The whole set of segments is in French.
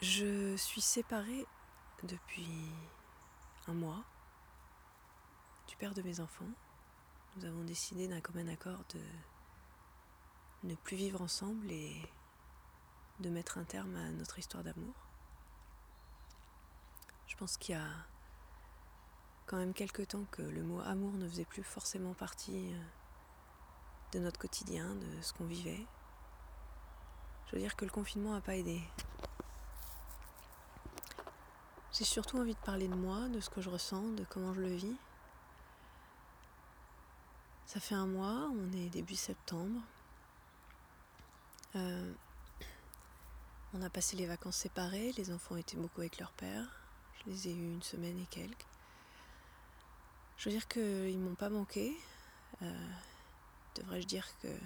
Je suis séparée depuis un mois du père de mes enfants. Nous avons décidé d'un commun accord de ne plus vivre ensemble et de mettre un terme à notre histoire d'amour. Je pense qu'il y a quand même quelque temps que le mot amour ne faisait plus forcément partie euh, de notre quotidien, de ce qu'on vivait. Je veux dire que le confinement n'a pas aidé. J'ai surtout envie de parler de moi, de ce que je ressens, de comment je le vis. Ça fait un mois, on est début septembre. Euh, on a passé les vacances séparées, les enfants étaient beaucoup avec leur père. Je les ai eus une semaine et quelques. Je veux dire qu'ils m'ont pas manqué. Euh, Devrais-je dire que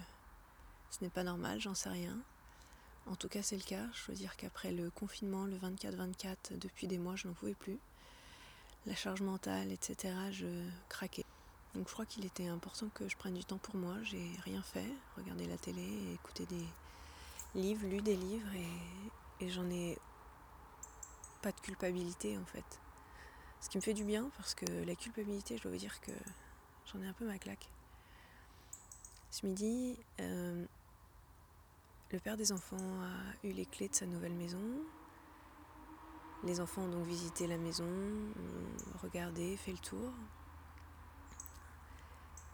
ce n'est pas normal, j'en sais rien. En tout cas, c'est le cas. Je veux dire qu'après le confinement, le 24-24, depuis des mois, je n'en pouvais plus. La charge mentale, etc., je craquais. Donc je crois qu'il était important que je prenne du temps pour moi. J'ai rien fait, regardé la télé, écouté des livres, lu des livres et, j'en ai pas de culpabilité en fait. Ce qui me fait du bien parce que la culpabilité, je dois vous dire que j'en ai un peu ma claque. Ce midi, euh, le père des enfants a eu les clés de sa nouvelle maison. Les enfants ont donc visité la maison, regardé, fait le tour.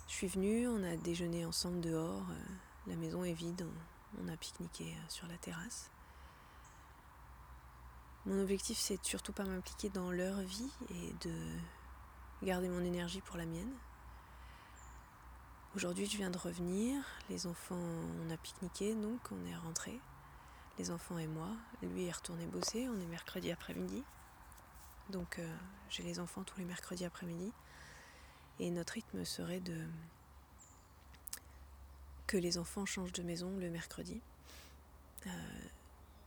Je suis venue, on a déjeuné ensemble dehors. La maison est vide, on a pique-niqué sur la terrasse. Mon objectif, c'est surtout pas m'impliquer dans leur vie et de garder mon énergie pour la mienne. Aujourd'hui, je viens de revenir. Les enfants, on a pique-niqué, donc on est rentré. Les enfants et moi. Lui est retourné bosser. On est mercredi après-midi. Donc euh, j'ai les enfants tous les mercredis après-midi. Et notre rythme serait de que les enfants changent de maison le mercredi. Euh,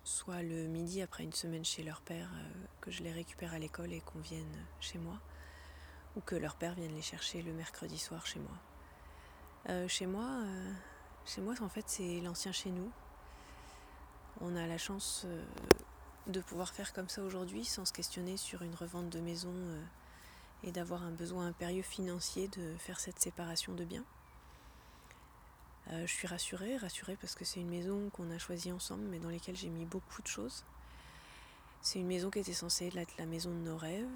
soit le midi après une semaine chez leur père, euh, que je les récupère à l'école et qu'on vienne chez moi. Ou que leur père vienne les chercher le mercredi soir chez moi. Euh, chez moi, euh, chez moi en fait c'est l'ancien chez nous. On a la chance euh, de pouvoir faire comme ça aujourd'hui sans se questionner sur une revente de maison et d'avoir un besoin impérieux financier de faire cette séparation de biens. je suis rassurée, rassurée parce que c'est une maison qu'on a choisie ensemble mais dans laquelle j'ai mis beaucoup de choses. C'est une maison qui était censée être la maison de nos rêves.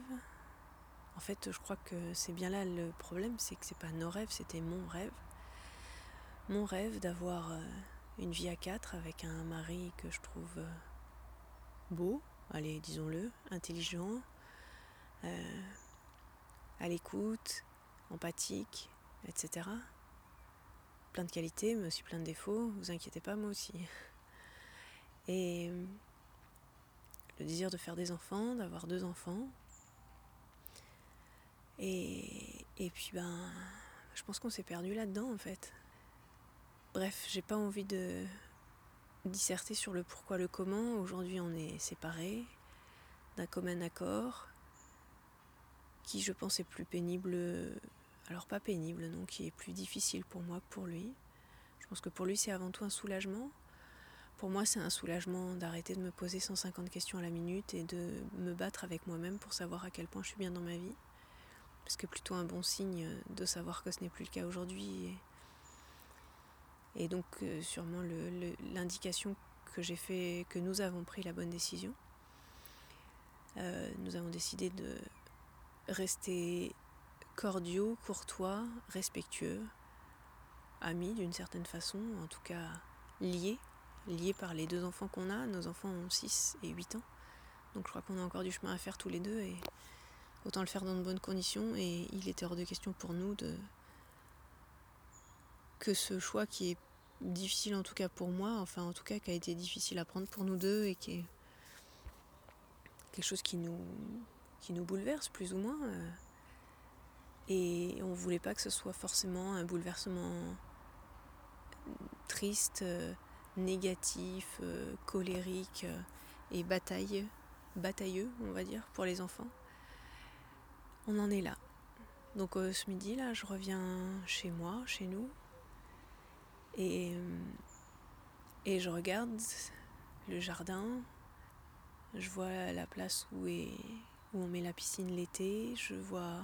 En fait, je crois que c'est bien là le problème, c'est que c'est pas nos rêves, c'était mon rêve mon rêve d'avoir euh, une vie à quatre avec un mari que je trouve euh, beau, allez, disons-le, intelligent, euh, à l'écoute, empathique, etc. Plein de qualités, mais aussi plein de défauts, vous inquiétez pas, moi aussi. Et le désir de faire des enfants, d'avoir deux enfants. Et, et puis ben, je pense qu'on s'est perdu là-dedans en fait. Bref, j'ai pas envie de disserter sur le pourquoi, le comment. Aujourd'hui, on est séparés d'un commun accord qui, je pense, est plus pénible. Alors, pas pénible, non, qui est plus difficile pour moi que pour lui. Je pense que pour lui, c'est avant tout un soulagement. Pour moi, c'est un soulagement d'arrêter de me poser 150 questions à la minute et de me battre avec moi-même pour savoir à quel point je suis bien dans ma vie. Parce que plutôt un bon signe de savoir que ce n'est plus le cas aujourd'hui. Et donc euh, sûrement l'indication que j'ai fait, que nous avons pris la bonne décision. Euh, nous avons décidé de rester cordiaux, courtois, respectueux, amis d'une certaine façon, en tout cas liés, liés par les deux enfants qu'on a. Nos enfants ont 6 et 8 ans. Donc je crois qu'on a encore du chemin à faire tous les deux et autant le faire dans de bonnes conditions. Et il était hors de question pour nous de que ce choix qui est difficile en tout cas pour moi, enfin en tout cas qui a été difficile à prendre pour nous deux et qui est quelque chose qui nous, bouleverse plus ou moins. Euh. Et on ne voulait pas que ce soit forcément un bouleversement triste, euh, négatif, euh, colérique et batailleux, batailleux, on va dire, pour les enfants. On en est là. Donc ce midi, là, je reviens chez moi, chez nous, et, et je regarde le jardin, Je vois la place où, où on met la piscine l'été. Je vois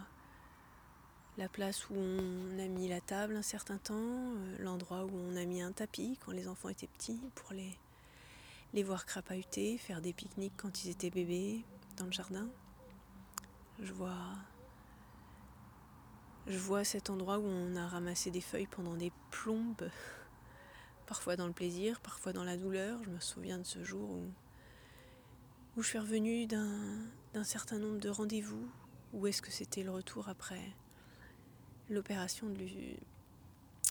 la place où on a mis la table un certain temps. euh, L'endroit où on a mis un tapis quand les enfants étaient petits pour les, les voir crapahuter, faire des pique-niques quand ils étaient bébés dans le jardin. Je vois, je vois cet endroit où on a ramassé des feuilles pendant des plombes, parfois dans le plaisir, parfois dans la douleur. Je me souviens de ce jour où, je suis revenue d'un certain nombre de rendez-vous, ou est-ce que c'était le retour après l'opération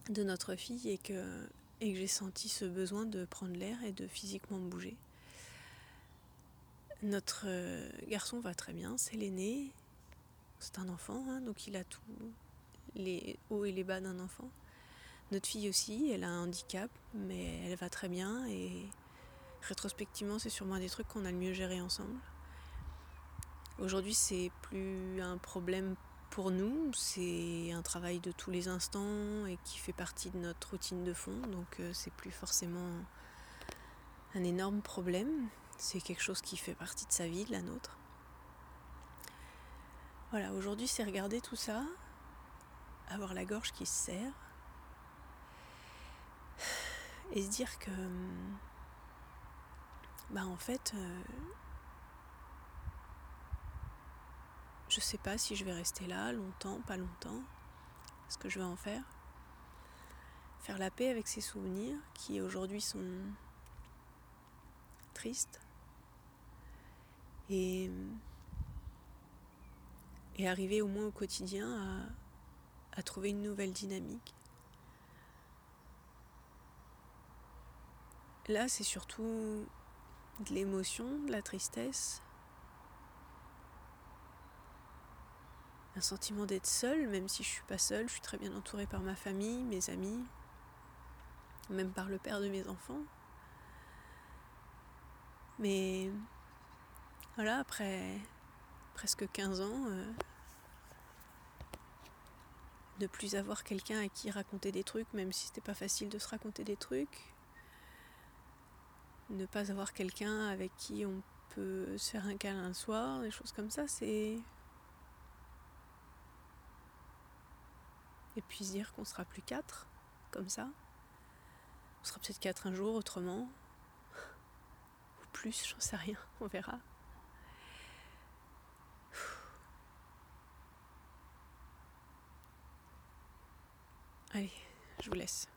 de, notre fille et que, et que j'ai senti ce besoin de prendre l'air et de physiquement me bouger. Notre euh, garçon va très bien, c'est l'aîné, c'est un enfant, hein, donc il a tous les hauts et les bas d'un enfant. Notre fille aussi, elle a un handicap, mais elle va très bien et rétrospectivement, c'est sûrement des trucs qu'on a le mieux géré ensemble. Aujourd'hui, c'est plus un problème pour nous, c'est un travail de tous les instants et qui fait partie de notre routine de fond, donc euh, c'est plus forcément un énorme problème. C'est quelque chose qui fait partie de sa vie, de la nôtre. Voilà, aujourd'hui, c'est regarder tout ça, avoir la gorge qui se serre et se dire que, bah en fait, euh, je sais pas si je vais rester là longtemps, pas longtemps, ce que je vais en faire. Faire la paix avec ces souvenirs qui aujourd'hui sont tristes et, et arriver au moins au quotidien à trouver une nouvelle dynamique. Là, c'est surtout de l'émotion, de la tristesse, un sentiment d'être seule, même si je suis pas seule, je suis très bien entourée par ma famille, mes amis, même par le père de mes enfants. Mais voilà, après presque 15 ans, euh, ne plus avoir quelqu'un à qui raconter des trucs, même si c'était pas facile de se raconter des trucs, ne pas avoir quelqu'un avec qui on peut se faire un câlin le soir, des choses comme ça, c'est et puis dire qu'on sera plus quatre, comme ça. On sera peut-être quatre un jour autrement, ou plus, j'en sais rien, on verra. Allez, je vous laisse.